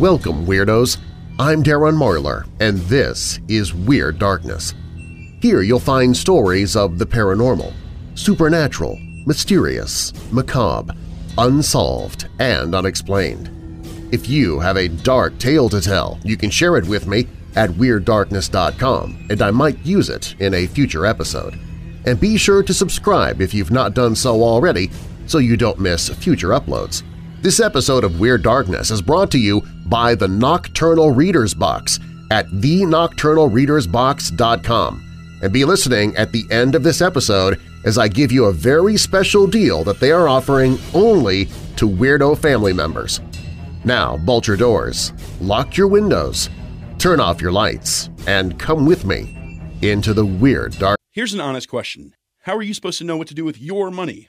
Welcome, Weirdos! I'm Darren Marlar, and this is Weird Darkness. Here you'll find stories of the paranormal, supernatural, mysterious, macabre, unsolved, and unexplained. If you have a dark tale to tell, you can share it with me at WeirdDarkness.com, and I might use it in a future episode. And be sure to subscribe if you've not done so already so you don't miss future uploads. This episode of Weird Darkness is brought to you by the Nocturnal Reader's Box at thenocturnalreadersbox.com and be listening at the end of this episode as I give you a very special deal that they are offering only to Weirdo family members. Now bolt your doors, lock your windows, turn off your lights, and come with me into the Weird Dark. Here's an honest question. How are you supposed to know what to do with your money?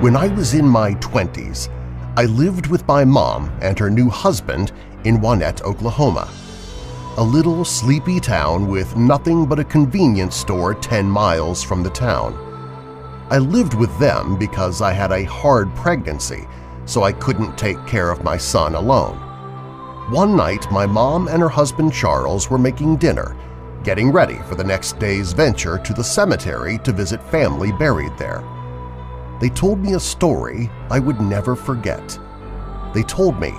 When I was in my 20s, I lived with my mom and her new husband in Wanette, Oklahoma, a little sleepy town with nothing but a convenience store 10 miles from the town. I lived with them because I had a hard pregnancy, so I couldn't take care of my son alone. One night, my mom and her husband Charles were making dinner, getting ready for the next day's venture to the cemetery to visit family buried there. They told me a story I would never forget. They told me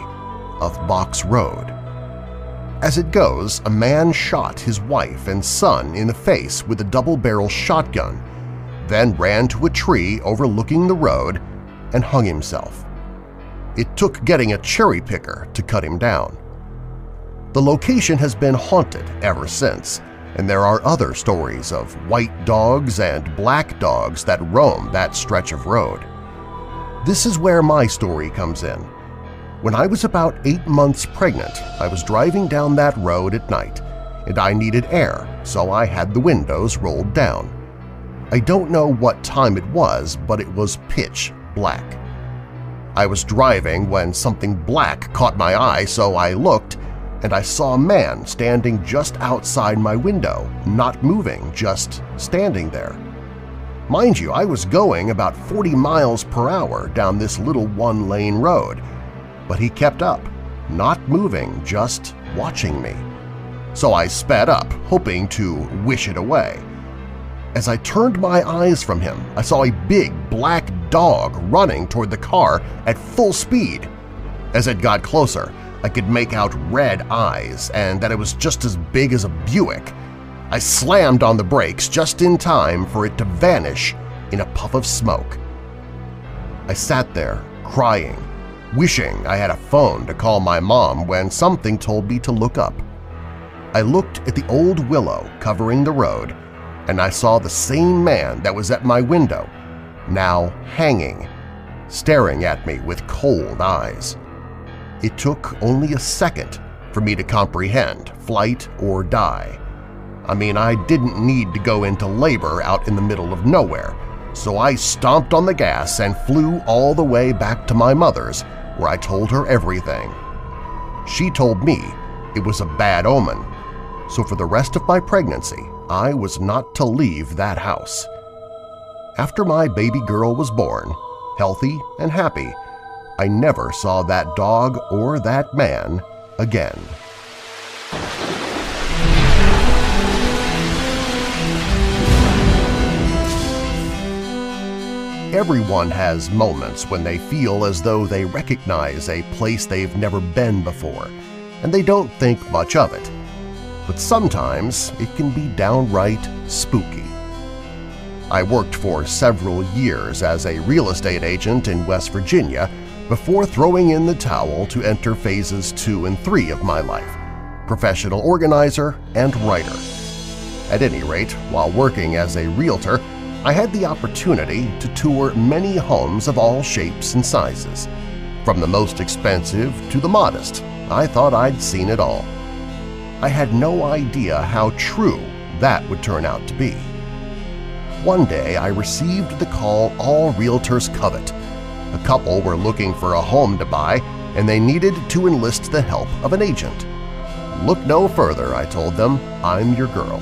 of Box Road. As it goes, a man shot his wife and son in the face with a double-barrel shotgun, then ran to a tree overlooking the road and hung himself. It took getting a cherry picker to cut him down. The location has been haunted ever since, and there are other stories of white dogs and black dogs that roam that stretch of road. This is where my story comes in. When I was about eight months pregnant, I was driving down that road at night, and I needed air, so I had the windows rolled down. I don't know what time it was, but it was pitch black. I was driving when something black caught my eye, so I looked and I saw a man standing just outside my window, not moving, just standing there. Mind you, I was going about 40 miles per hour down this little one-lane road, but he kept up, not moving, just watching me. So I sped up, hoping to wish it away. As I turned my eyes from him, I saw a big black dog running toward the car at full speed. As it got closer, I could make out red eyes and that it was just as big as a Buick. I slammed on the brakes just in time for it to vanish in a puff of smoke. I sat there, crying, wishing I had a phone to call my mom when something told me to look up. I looked at the old willow covering the road, and I saw the same man that was at my window, now hanging, staring at me with cold eyes. It took only a second for me to comprehend flight or die. I mean, I didn't need to go into labor out in the middle of nowhere, so I stomped on the gas and flew all the way back to my mother's, where I told her everything. She told me it was a bad omen, so for the rest of my pregnancy, I was not to leave that house. After my baby girl was born, healthy and happy, I never saw that dog or that man again. Everyone has moments when they feel as though they recognize a place they've never been before, and they don't think much of it. But sometimes it can be downright spooky. I worked for several years as a real estate agent in West Virginia before throwing in the towel to enter phases two and three of my life – professional organizer and writer. At any rate, while working as a realtor, I had the opportunity to tour many homes of all shapes and sizes. From the most expensive to the modest, I thought I'd seen it all. I had no idea how true that would turn out to be. One day I received the call all realtors covet. A couple were looking for a home to buy and they needed to enlist the help of an agent. Look no further, I told them, I'm your girl.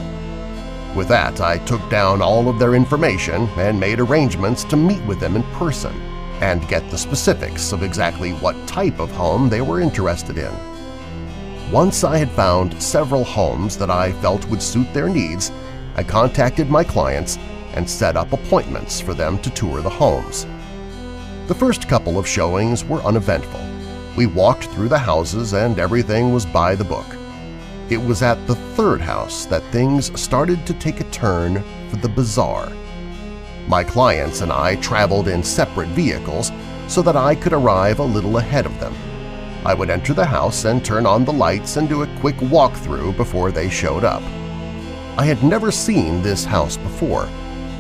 With that, I took down all of their information and made arrangements to meet with them in person and get the specifics of exactly what type of home they were interested in. Once I had found several homes that I felt would suit their needs, I contacted my clients and set up appointments for them to tour the homes. The first couple of showings were uneventful. We walked through the houses and everything was by the book. It was at the third house that things started to take a turn for the bizarre. My clients and I traveled in separate vehicles so that I could arrive a little ahead of them. I would enter the house and turn on the lights and do a quick walkthrough before they showed up. I had never seen this house before,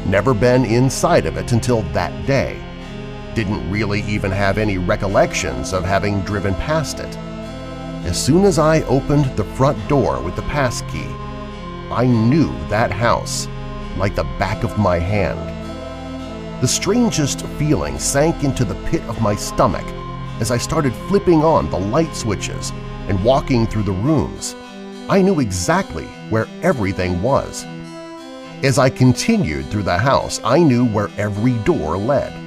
never been inside of it until that day, didn't really even have any recollections of having driven past it. As soon as I opened the front door with the pass key, I knew that house like the back of my hand. The strangest feeling sank into the pit of my stomach as I started flipping on the light switches and walking through the rooms. I knew exactly where everything was. As I continued through the house, I knew where every door led.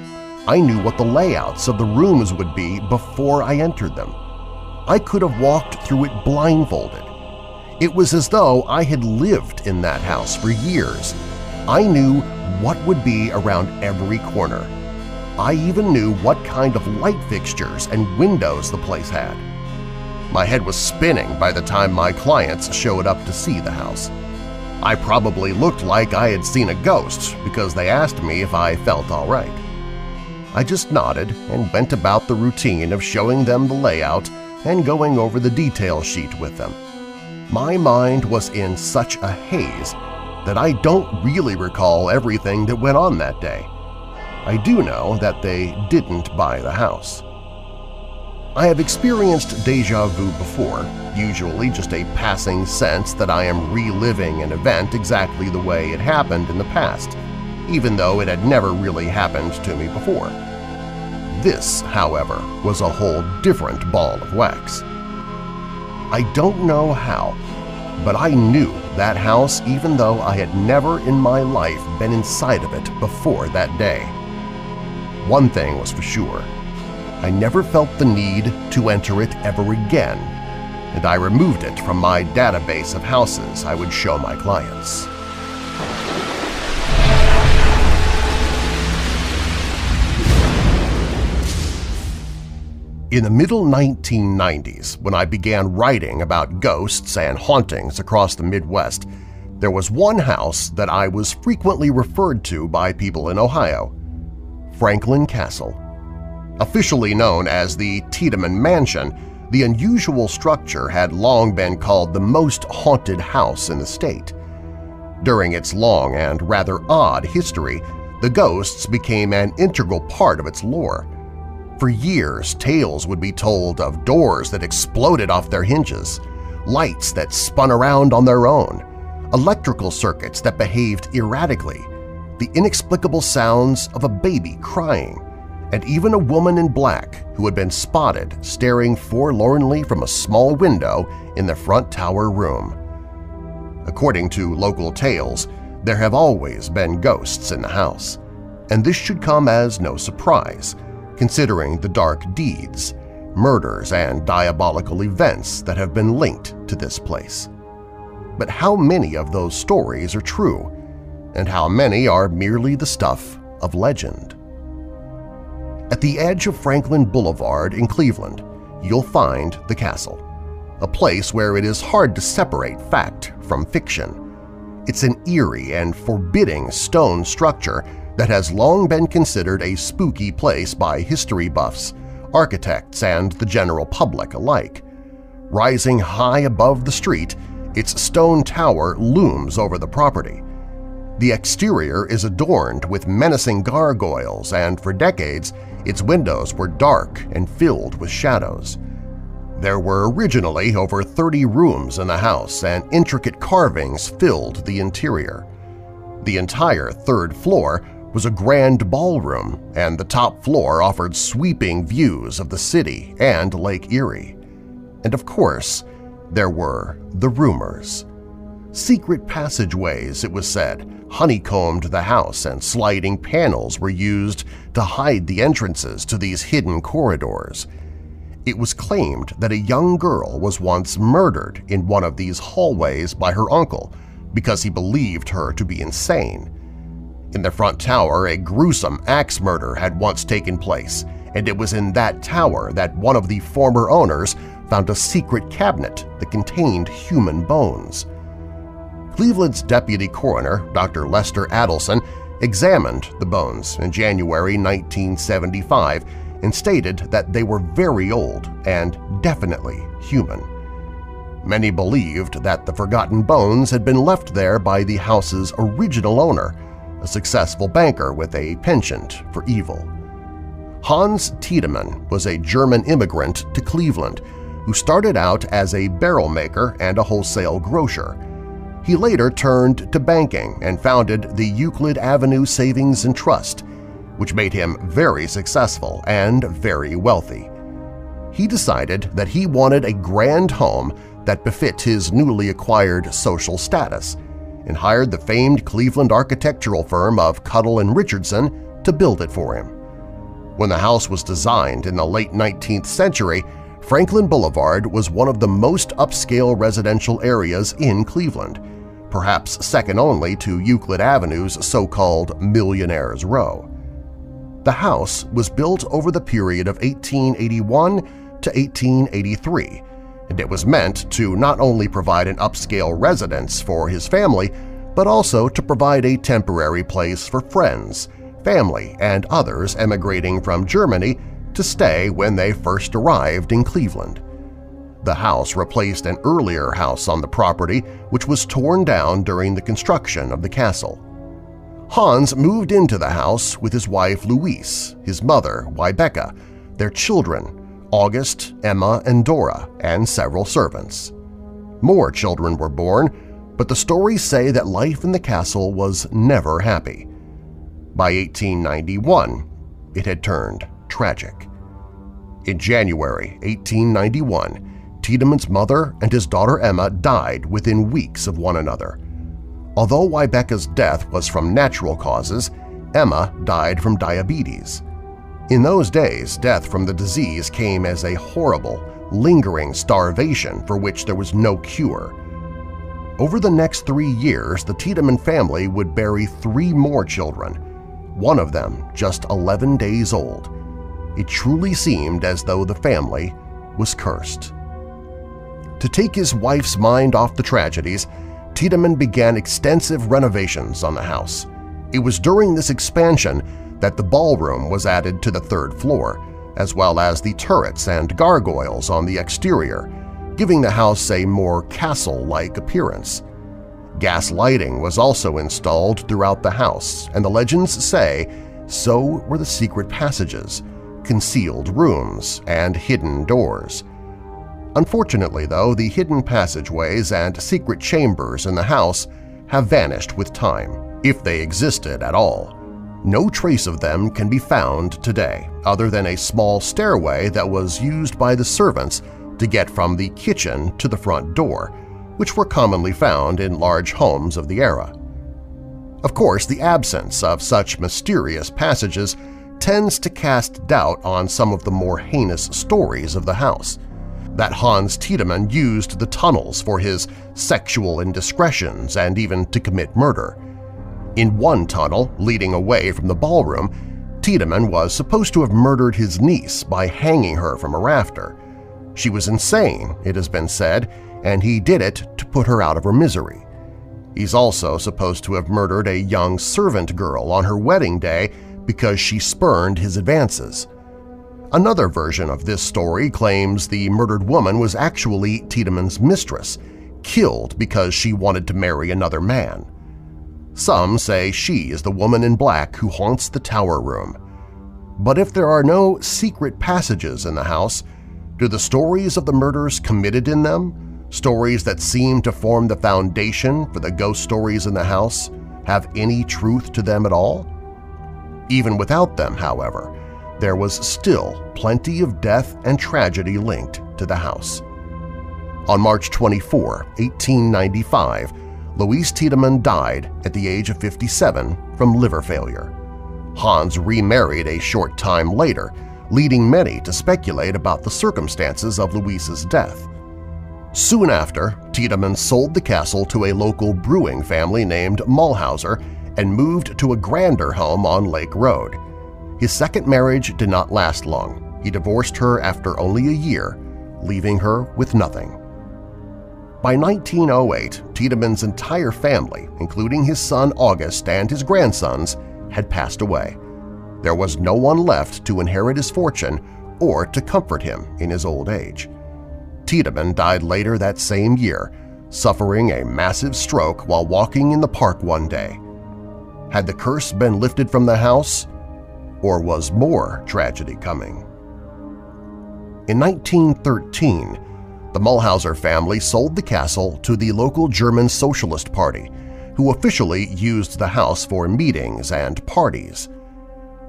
I knew what the layouts of the rooms would be before I entered them. I could have walked through it blindfolded. It was as though I had lived in that house for years. I knew what would be around every corner. I even knew what kind of light fixtures and windows the place had. My head was spinning by the time my clients showed up to see the house. I probably looked like I had seen a ghost because they asked me if I felt all right. I just nodded and went about the routine of showing them the layout and going over the detail sheet with them. My mind was in such a haze that I don't really recall everything that went on that day. I do know that they didn't buy the house. I have experienced deja vu before, usually just a passing sense that I am reliving an event exactly the way it happened in the past, even though it had never really happened to me before. This, however, was a whole different ball of wax. I don't know how, but I knew that house even though I had never in my life been inside of it before that day. One thing was for sure. I never felt the need to enter it ever again, and I removed it from my database of houses I would show my clients. In the middle 1990s, when I began writing about ghosts and hauntings across the Midwest, there was one house that I was frequently referred to by people in Ohio – Franklin Castle. Officially known as the Tiedemann Mansion, the unusual structure had long been called the most haunted house in the state. During its long and rather odd history, the ghosts became an integral part of its lore. For years, tales would be told of doors that exploded off their hinges, lights that spun around on their own, electrical circuits that behaved erratically, the inexplicable sounds of a baby crying, and even a woman in black who had been spotted staring forlornly from a small window in the front tower room. According to local tales, there have always been ghosts in the house, and this should come as no surprise – considering the dark deeds, murders, and diabolical events that have been linked to this place. But how many of those stories are true, and how many are merely the stuff of legend? At the edge of Franklin Boulevard in Cleveland, you'll find the castle, a place where it is hard to separate fact from fiction. It's an eerie and forbidding stone structure that has long been considered a spooky place by history buffs, architects, and the general public alike. Rising high above the street, its stone tower looms over the property. The exterior is adorned with menacing gargoyles and for decades its windows were dark and filled with shadows. There were originally over 30 rooms in the house and intricate carvings filled the interior. The entire third floor was a grand ballroom, and the top floor offered sweeping views of the city and Lake Erie. And of course, there were the rumors. Secret passageways, it was said, honeycombed the house and sliding panels were used to hide the entrances to these hidden corridors. It was claimed that a young girl was once murdered in one of these hallways by her uncle because he believed her to be insane. In the front tower, a gruesome axe murder had once taken place, and it was in that tower that one of the former owners found a secret cabinet that contained human bones. Cleveland's deputy coroner, Dr. Lester Adelson, examined the bones in January 1975 and stated that they were very old and definitely human. Many believed that the forgotten bones had been left there by the house's original owner, a successful banker with a penchant for evil. Hans Tiedemann was a German immigrant to Cleveland who started out as a barrel maker and a wholesale grocer. He later turned to banking and founded the Euclid Avenue Savings and Trust, which made him very successful and very wealthy. He decided that he wanted a grand home that befit his newly acquired social status and hired the famed Cleveland architectural firm of Cudell and Richardson to build it for him. When the house was designed in the late 19th century, Franklin Boulevard was one of the most upscale residential areas in Cleveland, perhaps second only to Euclid Avenue's so-called Millionaire's Row. The house was built over the period of 1881 to 1883, and it was meant to not only provide an upscale residence for his family, but also to provide a temporary place for friends, family, and others emigrating from Germany to stay when they first arrived in Cleveland. The house replaced an earlier house on the property which was torn down during the construction of the castle. Hans moved into the house with his wife Louise, his mother Wybecca, their children August, Emma, and Dora, and several servants. More children were born, but the stories say that life in the castle was never happy. By 1891, it had turned tragic. In January 1891, Tiedemann's mother and his daughter Emma died within weeks of one another. Although Wybecca's death was from natural causes, Emma died from diabetes. In those days, death from the disease came as a horrible, lingering starvation for which there was no cure. Over the next three years, the Tiedemann family would bury three more children, one of them just 11 days old. It truly seemed as though the family was cursed. To take his wife's mind off the tragedies, Tiedemann began extensive renovations on the house. It was during this expansion that the ballroom was added to the third floor, as well as the turrets and gargoyles on the exterior, giving the house a more castle-like appearance. Gas lighting was also installed throughout the house, and the legends say so were the secret passages, concealed rooms, and hidden doors. Unfortunately, though, the hidden passageways and secret chambers in the house have vanished with time, if they existed at all. No trace of them can be found today, other than a small stairway that was used by the servants to get from the kitchen to the front door, which were commonly found in large homes of the era. Of course, the absence of such mysterious passages tends to cast doubt on some of the more heinous stories of the house that Hans Tiedemann used the tunnels for his sexual indiscretions and even to commit murder. In one tunnel leading away from the ballroom, Tiedemann was supposed to have murdered his niece by hanging her from a rafter. She was insane, it has been said, and he did it to put her out of her misery. He's also supposed to have murdered a young servant girl on her wedding day because she spurned his advances. Another version of this story claims the murdered woman was actually Tiedemann's mistress, killed because she wanted to marry another man. Some say she is the woman in black who haunts the tower room. But if there are no secret passages in the house, do the stories of the murders committed in them, stories that seem to form the foundation for the ghost stories in the house, have any truth to them at all? Even without them, however, there was still plenty of death and tragedy linked to the house. On March 24, 1895, Louise Tiedemann died at the age of 57 from liver failure. Hans remarried a short time later, leading many to speculate about the circumstances of Louise's death. Soon after, Tiedemann sold the castle to a local brewing family named Mulhauser and moved to a grander home on Lake Road. His second marriage did not last long. He divorced her after only a year, leaving her with nothing. By 1908, Tiedemann's entire family, including his son August and his grandsons, had passed away. There was no one left to inherit his fortune or to comfort him in his old age. Tiedemann died later that same year, suffering a massive stroke while walking in the park one day. Had the curse been lifted from the house, or was more tragedy coming? In 1913, the Mulhauser family sold the castle to the local German Socialist Party, who officially used the house for meetings and parties.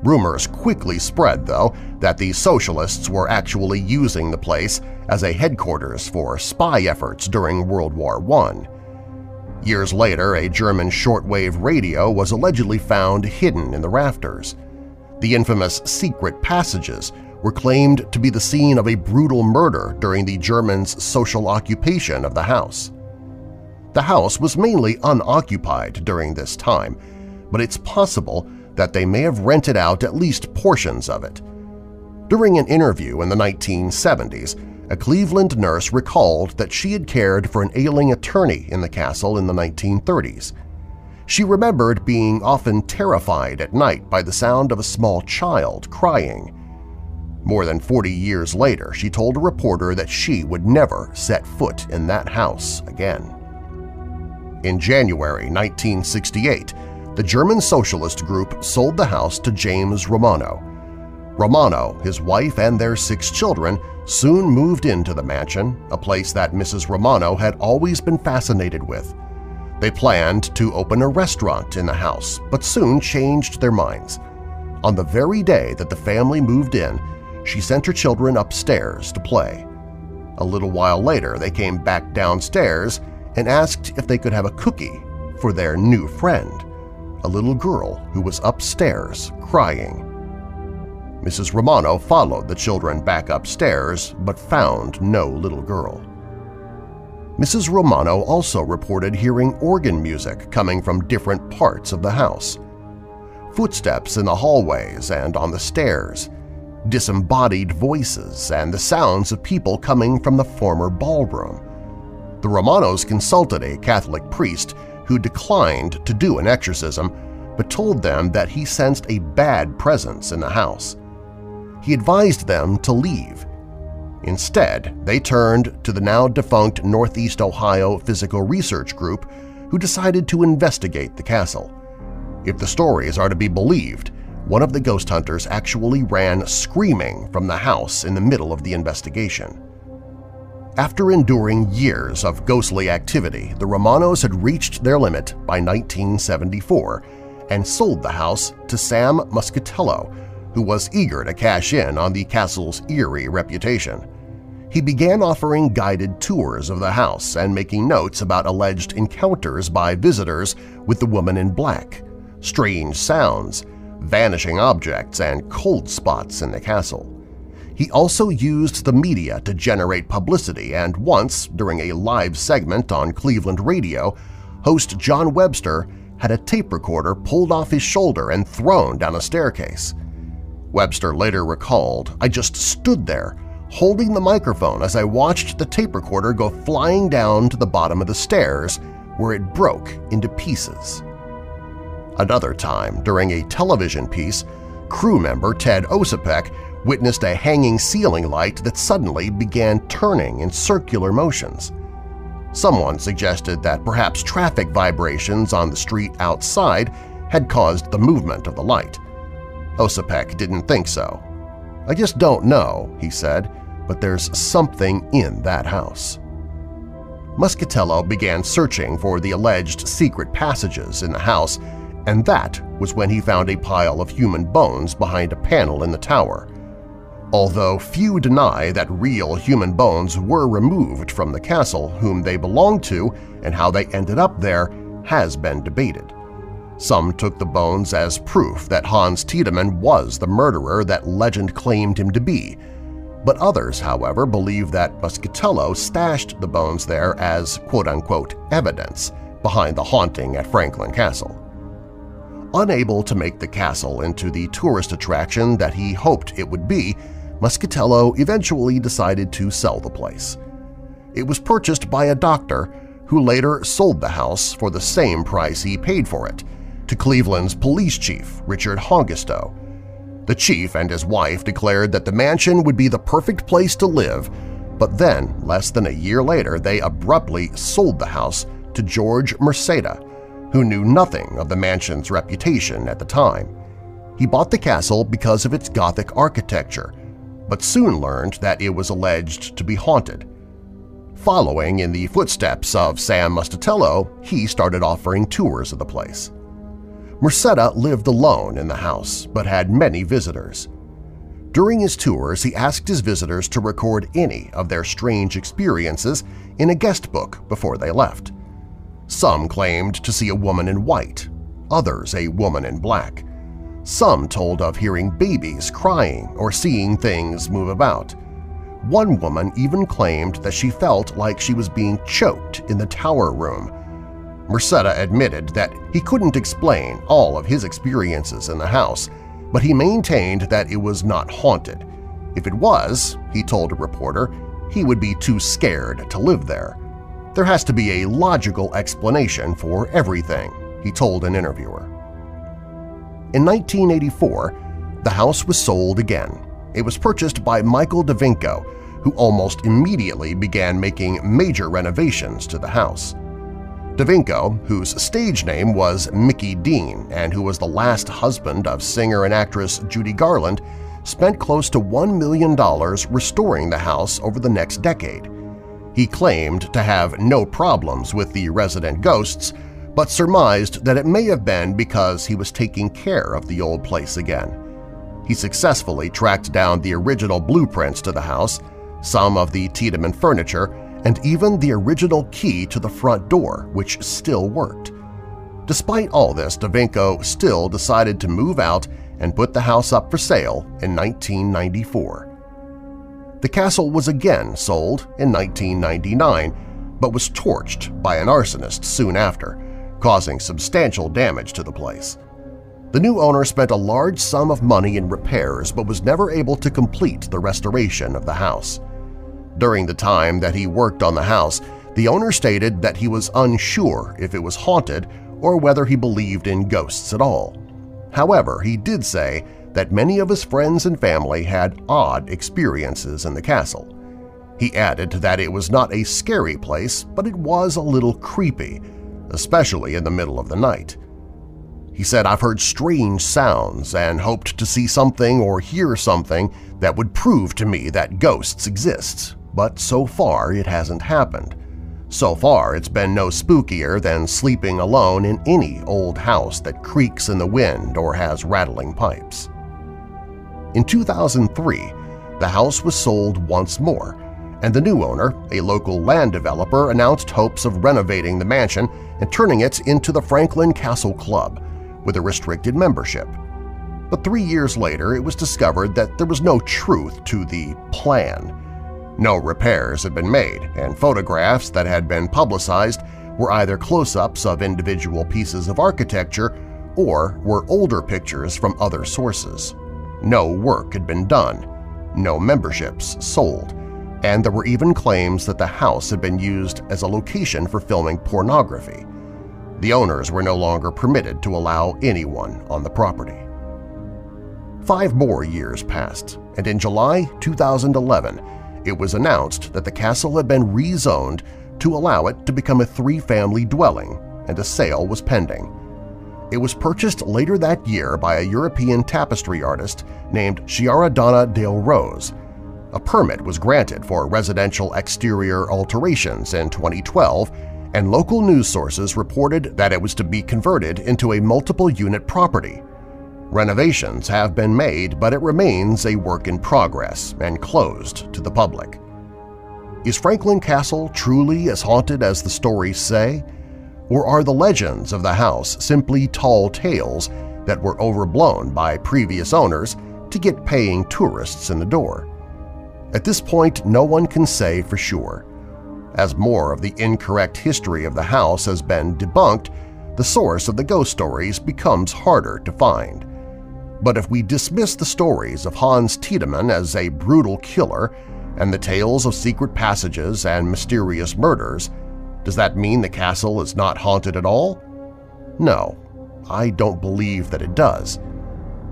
Rumors quickly spread, though, that the Socialists were actually using the place as a headquarters for spy efforts during World War I. Years later, a German shortwave radio was allegedly found hidden in the rafters. The infamous secret passages were claimed to be the scene of a brutal murder during the Germans' social occupation of the house. The house was mainly unoccupied during this time, but it's possible that they may have rented out at least portions of it. During an interview in the 1970s, a Cleveland nurse recalled that she had cared for an ailing attorney in the castle in the 1930s. She remembered being often terrified at night by the sound of a small child crying. More than 40 years later, she told a reporter that she would never set foot in that house again. In January 1968, the German socialist group sold the house to James Romano. Romano, his wife, and their six children soon moved into the mansion, a place that Mrs. Romano had always been fascinated with. They planned to open a restaurant in the house, but soon changed their minds. On the very day that the family moved in, she sent her children upstairs to play. A little while later, they came back downstairs and asked if they could have a cookie for their new friend, a little girl who was upstairs crying. Mrs. Romano followed the children back upstairs but found no little girl. Mrs. Romano also reported hearing organ music coming from different parts of the house. Footsteps in the hallways and on the stairs, disembodied voices, and the sounds of people coming from the former ballroom. The Romanos consulted a Catholic priest who declined to do an exorcism but told them that he sensed a bad presence in the house. He advised them to leave. Instead, they turned to the now-defunct Northeast Ohio Psychical Research Group who decided to investigate the castle. If the stories are to be believed, one of the ghost hunters actually ran screaming from the house in the middle of the investigation. After enduring years of ghostly activity, the Romanos had reached their limit by 1974 and sold the house to Sam Muscatello, who was eager to cash in on the castle's eerie reputation. He began offering guided tours of the house and making notes about alleged encounters by visitors with the woman in black, strange sounds, vanishing objects, and cold spots in the castle. He also used the media to generate publicity and once, during a live segment on Cleveland radio, host John Webster had a tape recorder pulled off his shoulder and thrown down a staircase. Webster later recalled, I just stood there, holding the microphone as I watched the tape recorder go flying down to the bottom of the stairs where it broke into pieces. Another time, during a television piece, crew member Ted Osipek witnessed a hanging ceiling light that suddenly began turning in circular motions. Someone suggested that perhaps traffic vibrations on the street outside had caused the movement of the light. Osipek didn't think so. I just don't know, he said, but there's something in that house. Muscatello began searching for the alleged secret passages in the house, and that was when he found a pile of human bones behind a panel in the tower. Although few deny that real human bones were removed from the castle whom they belonged to and how they ended up there has been debated. Some took the bones as proof that Hans Tiedemann was the murderer that legend claimed him to be, but others, however, believe that Muscatello stashed the bones there as quote-unquote evidence behind the haunting at Franklin Castle. Unable to make the castle into the tourist attraction that he hoped it would be, Muscatello eventually decided to sell the place. It was purchased by a doctor who later sold the house for the same price he paid for it to Cleveland's police chief, Richard Hongisto. The chief and his wife declared that the mansion would be the perfect place to live, but then, less than a year later, they abruptly sold the house to George Merceda, who knew nothing of the mansion's reputation at the time. He bought the castle because of its Gothic architecture but soon learned that it was alleged to be haunted. Following in the footsteps of Sam Muscatello, he started offering tours of the place. Merceda lived alone in the house but had many visitors. During his tours, he asked his visitors to record any of their strange experiences in a guest book before they left. Some claimed to see a woman in white, others a woman in black. Some told of hearing babies crying or seeing things move about. One woman even claimed that she felt like she was being choked in the tower room. Merceda admitted that he couldn't explain all of his experiences in the house, but he maintained that it was not haunted. If it was, he told a reporter, he would be too scared to live there. There has to be a logical explanation for everything, he told an interviewer. In 1984, the house was sold again. It was purchased by Michael DeVinko, who almost immediately began making major renovations to the house. DeVinko, whose stage name was Mickey Dean and who was the last husband of singer and actress Judy Garland, spent close to $1 million restoring the house over the next decade. He claimed to have no problems with the resident ghosts, but surmised that it may have been because he was taking care of the old place again. He successfully tracked down the original blueprints to the house, some of the Tiedemann furniture, and even the original key to the front door, which still worked. Despite all this, DeVinko still decided to move out and put the house up for sale in 1994. The castle was again sold in 1999, but was torched by an arsonist soon after, causing substantial damage to the place. The new owner spent a large sum of money in repairs but was never able to complete the restoration of the house. During the time that he worked on the house, the owner stated that he was unsure if it was haunted or whether he believed in ghosts at all. However, he did say that many of his friends and family had odd experiences in the castle. He added that it was not a scary place, but it was a little creepy, especially in the middle of the night. He said, I've heard strange sounds and hoped to see something or hear something that would prove to me that ghosts exist, but so far it hasn't happened. So far it's been no spookier than sleeping alone in any old house that creaks in the wind or has rattling pipes. In 2003, the house was sold once more, and the new owner, a local land developer, announced hopes of renovating the mansion and turning it into the Franklin Castle Club, with a restricted membership. But three years later, it was discovered that there was no truth to the plan. No repairs had been made, and photographs that had been publicized were either close-ups of individual pieces of architecture or were older pictures from other sources. No work had been done, no memberships sold, and there were even claims that the house had been used as a location for filming pornography. The owners were no longer permitted to allow anyone on the property. Five more years passed, and in July 2011 it was announced that the castle had been rezoned to allow it to become a three-family dwelling, and a sale was pending. It was purchased later that year by a European tapestry artist named Chiara Donna Del Rose. A permit was granted for residential exterior alterations in 2012, and local news sources reported that it was to be converted into a multiple-unit property. Renovations have been made, but it remains a work in progress and closed to the public. Is Franklin Castle truly as haunted as the stories say? Or are the legends of the house simply tall tales that were overblown by previous owners to get paying tourists in the door? At this point, no one can say for sure. As more of the incorrect history of the house has been debunked, the source of the ghost stories becomes harder to find. But if we dismiss the stories of Hans Tiedemann as a brutal killer and the tales of secret passages and mysterious murders, does that mean the castle is not haunted at all? No, I don't believe that it does.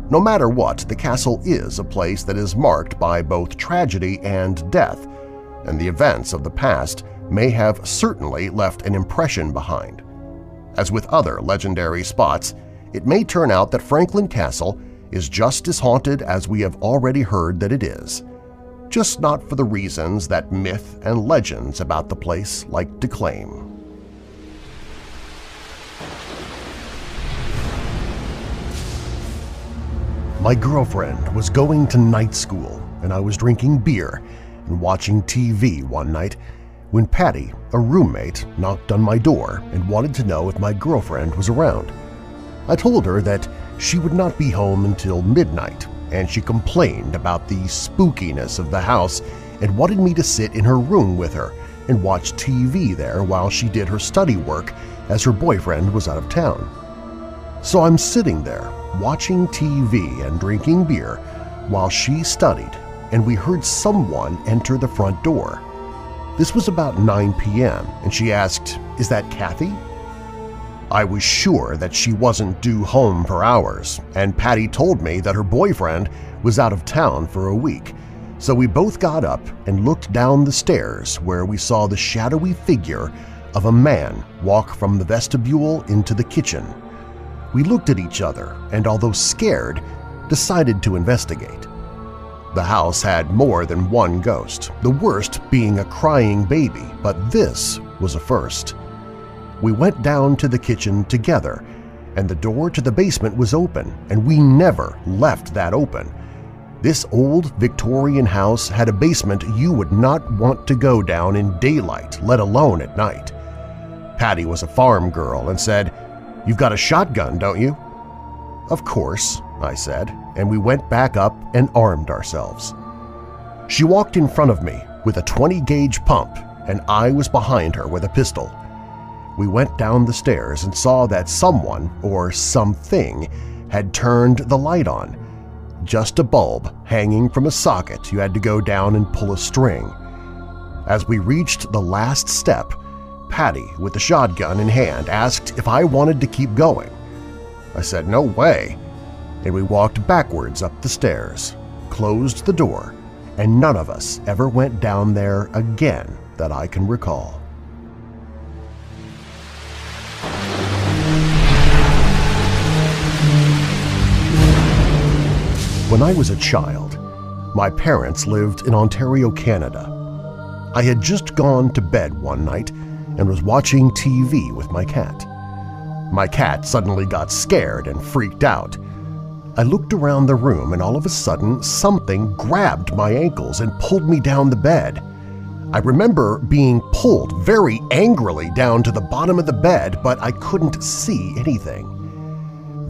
No matter what, the castle is a place that is marked by both tragedy and death, and the events of the past may have certainly left an impression behind. As with other legendary spots, it may turn out that Franklin Castle is just as haunted as we have already heard that it is, just not for the reasons that myth and legends about the place like to claim. My girlfriend was going to night school and I was drinking beer and watching TV one night when Patty, a roommate, knocked on my door and wanted to know if my girlfriend was around. I told her that she would not be home until midnight, and she complained about the spookiness of the house and wanted me to sit in her room with her and watch TV there while she did her study work as her boyfriend was out of town. So I'm sitting there watching TV and drinking beer while she studied, and we heard someone enter the front door. This was about 9 p.m., and she asked, is that Kathy? I was sure that she wasn't due home for hours, and Patty told me that her boyfriend was out of town for a week, so we both got up and looked down the stairs where we saw the shadowy figure of a man walk from the vestibule into the kitchen. We looked at each other and, although scared, decided to investigate. The house had more than one ghost, the worst being a crying baby, but this was a first. We went down to the kitchen together, and the door to the basement was open, and we never left that open. This old Victorian house had a basement you would not want to go down in daylight, let alone at night. Patty was a farm girl and said, You've got a shotgun, don't you? Of course, I said, and we went back up and armed ourselves. She walked in front of me with a 20-gauge pump, and I was behind her with a pistol we went down the stairs and saw that someone or something had turned the light on. Just a bulb hanging from a socket you had to go down and pull a string. As we reached the last step, Patty, with the shotgun in hand, asked if I wanted to keep going. I said no way, and we walked backwards up the stairs, closed the door, and none of us ever went down there again that I can recall. When I was a child, my parents lived in Ontario, Canada. I had just gone to bed one night and was watching TV with my cat. My cat suddenly got scared and freaked out. I looked around the room and all of a sudden something grabbed my ankles and pulled me down the bed. I remember being pulled very angrily down to the bottom of the bed, but I couldn't see anything.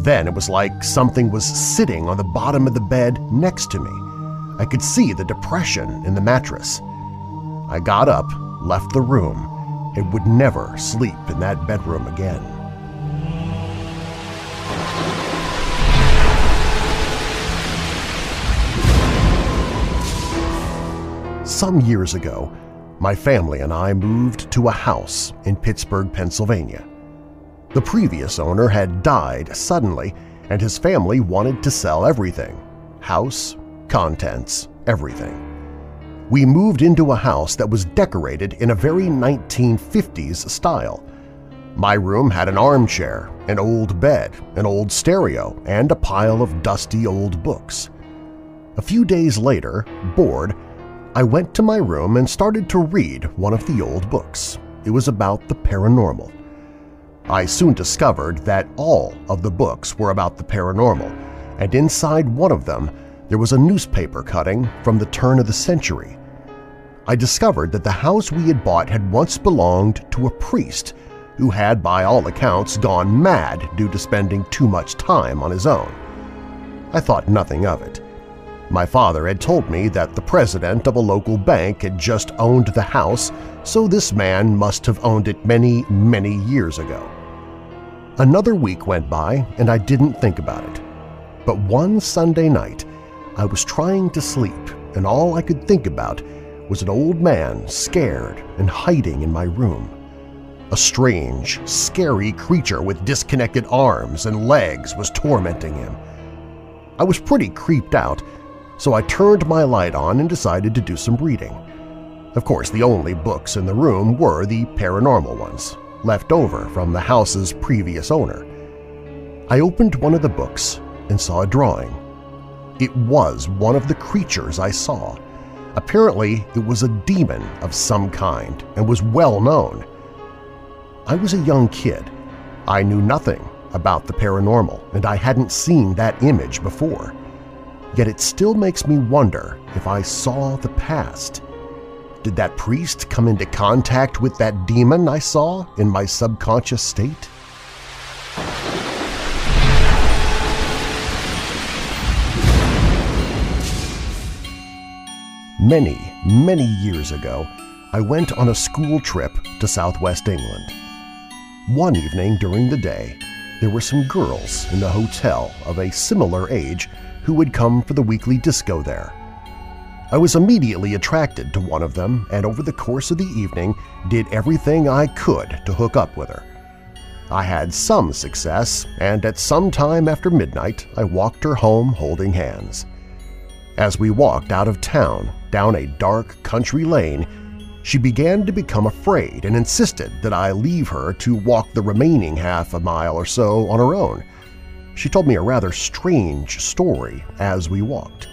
Then it was like something was sitting on the bottom of the bed next to me. I could see the depression in the mattress. I got up, left the room, and would never sleep in that bedroom again. Some years ago, my family and I moved to a house in Pittsburgh, Pennsylvania. The previous owner had died suddenly and his family wanted to sell everything – house, contents, everything. We moved into a house that was decorated in a very 1950s style. My room had an armchair, an old bed, an old stereo, and a pile of dusty old books. A few days later, bored, I went to my room and started to read one of the old books. It was about the paranormal. I soon discovered that all of the books were about the paranormal, and inside one of them there was a newspaper cutting from the turn of the century. I discovered that the house we had bought had once belonged to a priest who had, by all accounts, gone mad due to spending too much time on his own. I thought nothing of it. My father had told me that the president of a local bank had just owned the house, so this man must have owned it many, many years ago. Another week went by and I didn't think about it. But one Sunday night, I was trying to sleep and all I could think about was an old man scared and hiding in my room. A strange, scary creature with disconnected arms and legs was tormenting him. I was pretty creeped out so I turned my light on and decided to do some reading. Of course, the only books in the room were the paranormal ones, left over from the house's previous owner. I opened one of the books and saw a drawing. It was one of the creatures I saw. Apparently, it was a demon of some kind and was well known. I was a young kid. I knew nothing about the paranormal, and I hadn't seen that image before yet it still makes me wonder if I saw the past. Did that priest come into contact with that demon I saw in my subconscious state? Many, many years ago, I went on a school trip to southwest England. One evening during the day, there were some girls in the hotel of a similar age who would come for the weekly disco there. I was immediately attracted to one of them and over the course of the evening did everything I could to hook up with her. I had some success, and at some time after midnight I walked her home holding hands. As we walked out of town down a dark country lane, she began to become afraid and insisted that I leave her to walk the remaining half a mile or so on her own she told me a rather strange story as we walked.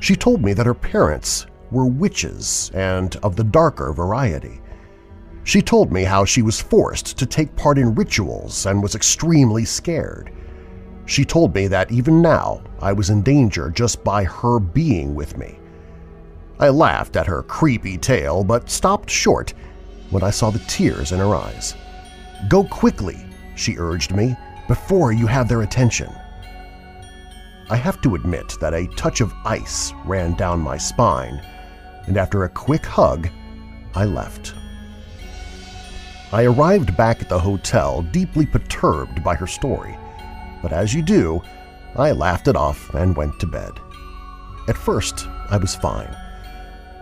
She told me that her parents were witches and of the darker variety. She told me how she was forced to take part in rituals and was extremely scared. She told me that even now I was in danger just by her being with me. I laughed at her creepy tale but stopped short when I saw the tears in her eyes. Go quickly, she urged me before you have their attention. I have to admit that a touch of ice ran down my spine, and after a quick hug, I left. I arrived back at the hotel deeply perturbed by her story, but as you do, I laughed it off and went to bed. At first, I was fine.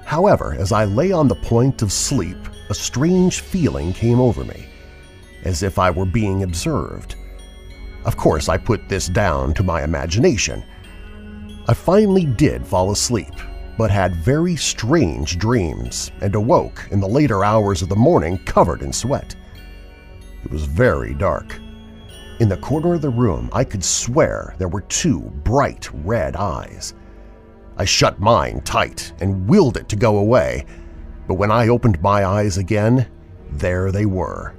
However, as I lay on the point of sleep, a strange feeling came over me, as if I were being observed. Of course, I put this down to my imagination. I finally did fall asleep, but had very strange dreams and awoke in the later hours of the morning covered in sweat. It was very dark. In the corner of the room, I could swear there were two bright red eyes. I shut mine tight and willed it to go away, but when I opened my eyes again, there they were,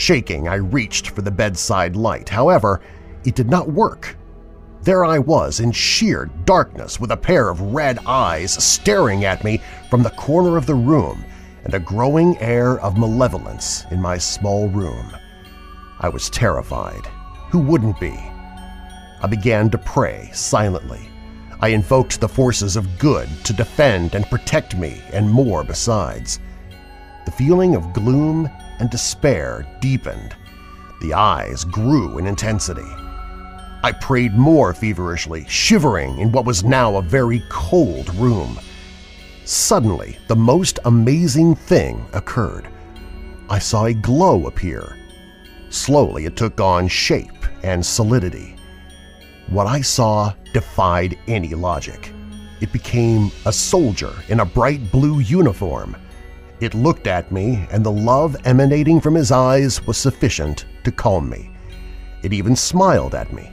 Shaking, I reached for the bedside light. However, it did not work. There I was in sheer darkness with a pair of red eyes staring at me from the corner of the room and a growing air of malevolence in my small room. I was terrified. Who wouldn't be? I began to pray silently. I invoked the forces of good to defend and protect me and more besides. The feeling of gloom and despair deepened. The eyes grew in intensity. I prayed more feverishly, shivering in what was now a very cold room. Suddenly, the most amazing thing occurred. I saw a glow appear. Slowly it took on shape and solidity. What I saw defied any logic. It became a soldier in a bright blue uniform. It looked at me, and the love emanating from his eyes was sufficient to calm me. It even smiled at me.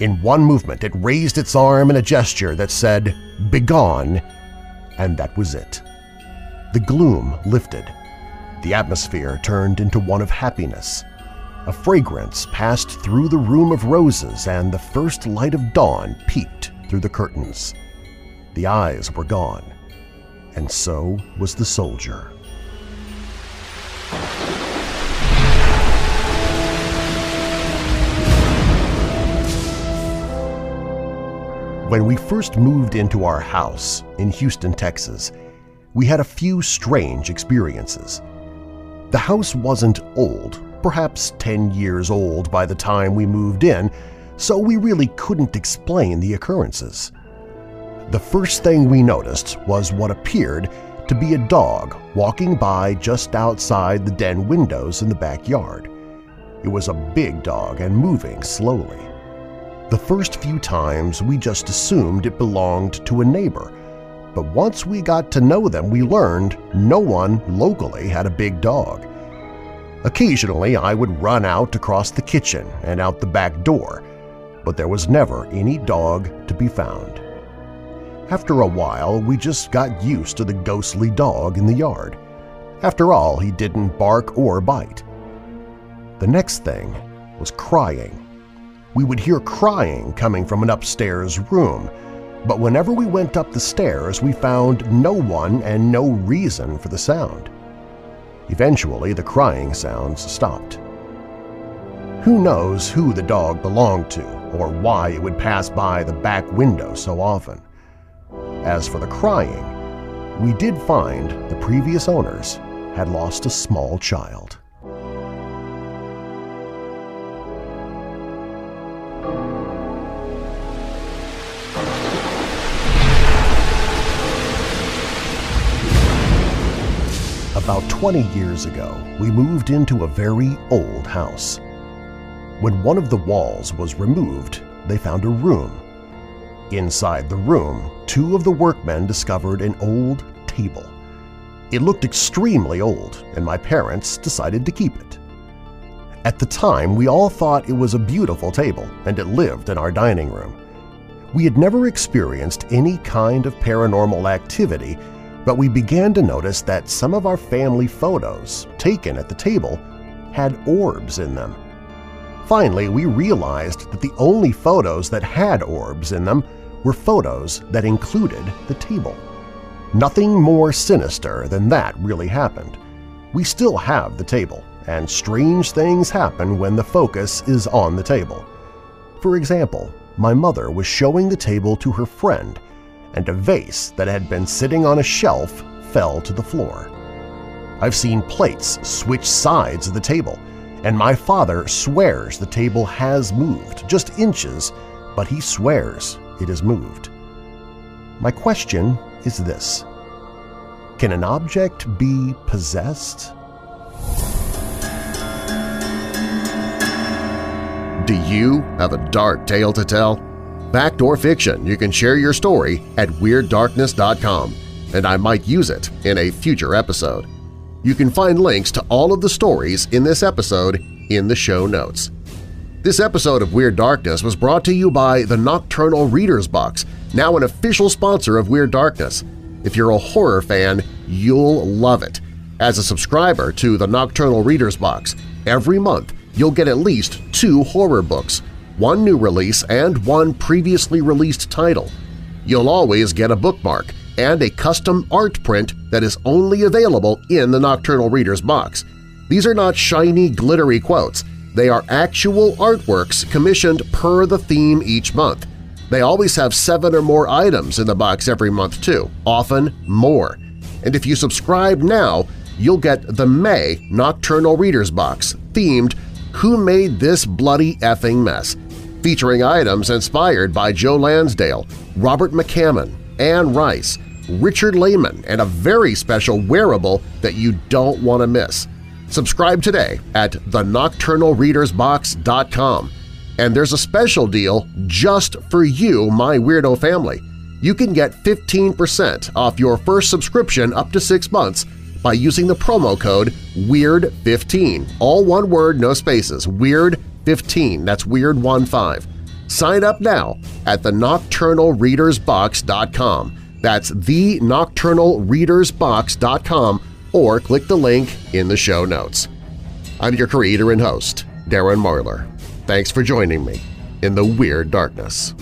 In one movement, it raised its arm in a gesture that said, Begone, and that was it. The gloom lifted. The atmosphere turned into one of happiness. A fragrance passed through the room of roses and the first light of dawn peeked through the curtains. The eyes were gone, and so was the soldier. When we first moved into our house in Houston, Texas, we had a few strange experiences. The house wasn't old, perhaps 10 years old by the time we moved in, so we really couldn't explain the occurrences. The first thing we noticed was what appeared to be a dog walking by just outside the den windows in the backyard. It was a big dog and moving slowly. The first few times we just assumed it belonged to a neighbor, but once we got to know them we learned no one locally had a big dog. Occasionally I would run out across the kitchen and out the back door, but there was never any dog to be found. After a while, we just got used to the ghostly dog in the yard. After all, he didn't bark or bite. The next thing was crying we would hear crying coming from an upstairs room, but whenever we went up the stairs we found no one and no reason for the sound. Eventually the crying sounds stopped. Who knows who the dog belonged to or why it would pass by the back window so often. As for the crying, we did find the previous owners had lost a small child. About 20 years ago, we moved into a very old house. When one of the walls was removed, they found a room. Inside the room, two of the workmen discovered an old table. It looked extremely old, and my parents decided to keep it. At the time, we all thought it was a beautiful table, and it lived in our dining room. We had never experienced any kind of paranormal activity but we began to notice that some of our family photos taken at the table had orbs in them. Finally, we realized that the only photos that had orbs in them were photos that included the table. Nothing more sinister than that really happened. We still have the table, and strange things happen when the focus is on the table. For example, my mother was showing the table to her friend and a vase that had been sitting on a shelf fell to the floor. I've seen plates switch sides of the table, and my father swears the table has moved, just inches, but he swears it has moved. My question is this. Can an object be possessed? Do you have a dark tale to tell? Fact or fiction, you can share your story at WeirdDarkness.com, and I might use it in a future episode. You can find links to all of the stories in this episode in the show notes. This episode of Weird Darkness was brought to you by the Nocturnal Reader's Box, now an official sponsor of Weird Darkness. If you're a horror fan, you'll love it. As a subscriber to the Nocturnal Reader's Box, every month you'll get at least two horror books – one new release and one previously released title. You'll always get a bookmark and a custom art print that is only available in the Nocturnal Reader's box. These are not shiny, glittery quotes. They are actual artworks commissioned per the theme each month. They always have seven or more items in the box every month too, often more. And if you subscribe now, you'll get the May Nocturnal Reader's Box, themed Who Made This Bloody Effing Mess? featuring items inspired by Joe Lansdale, Robert McCammon, Anne Rice, Richard Laymon, and a very special wearable that you don't want to miss. Subscribe today at thenocturnalreadersbox.com. And there's a special deal just for you, my Weirdo family. You can get 15% off your first subscription up to six months by using the promo code WEIRD15. All one word, no spaces. WEIRD15. That's WEIRD15. Sign up now at thenocturnalreadersbox.com. That's thenocturnalreadersbox.com or click the link in the show notes. I'm your creator and host, Darren Marlar. Thanks for joining me in the Weird Darkness.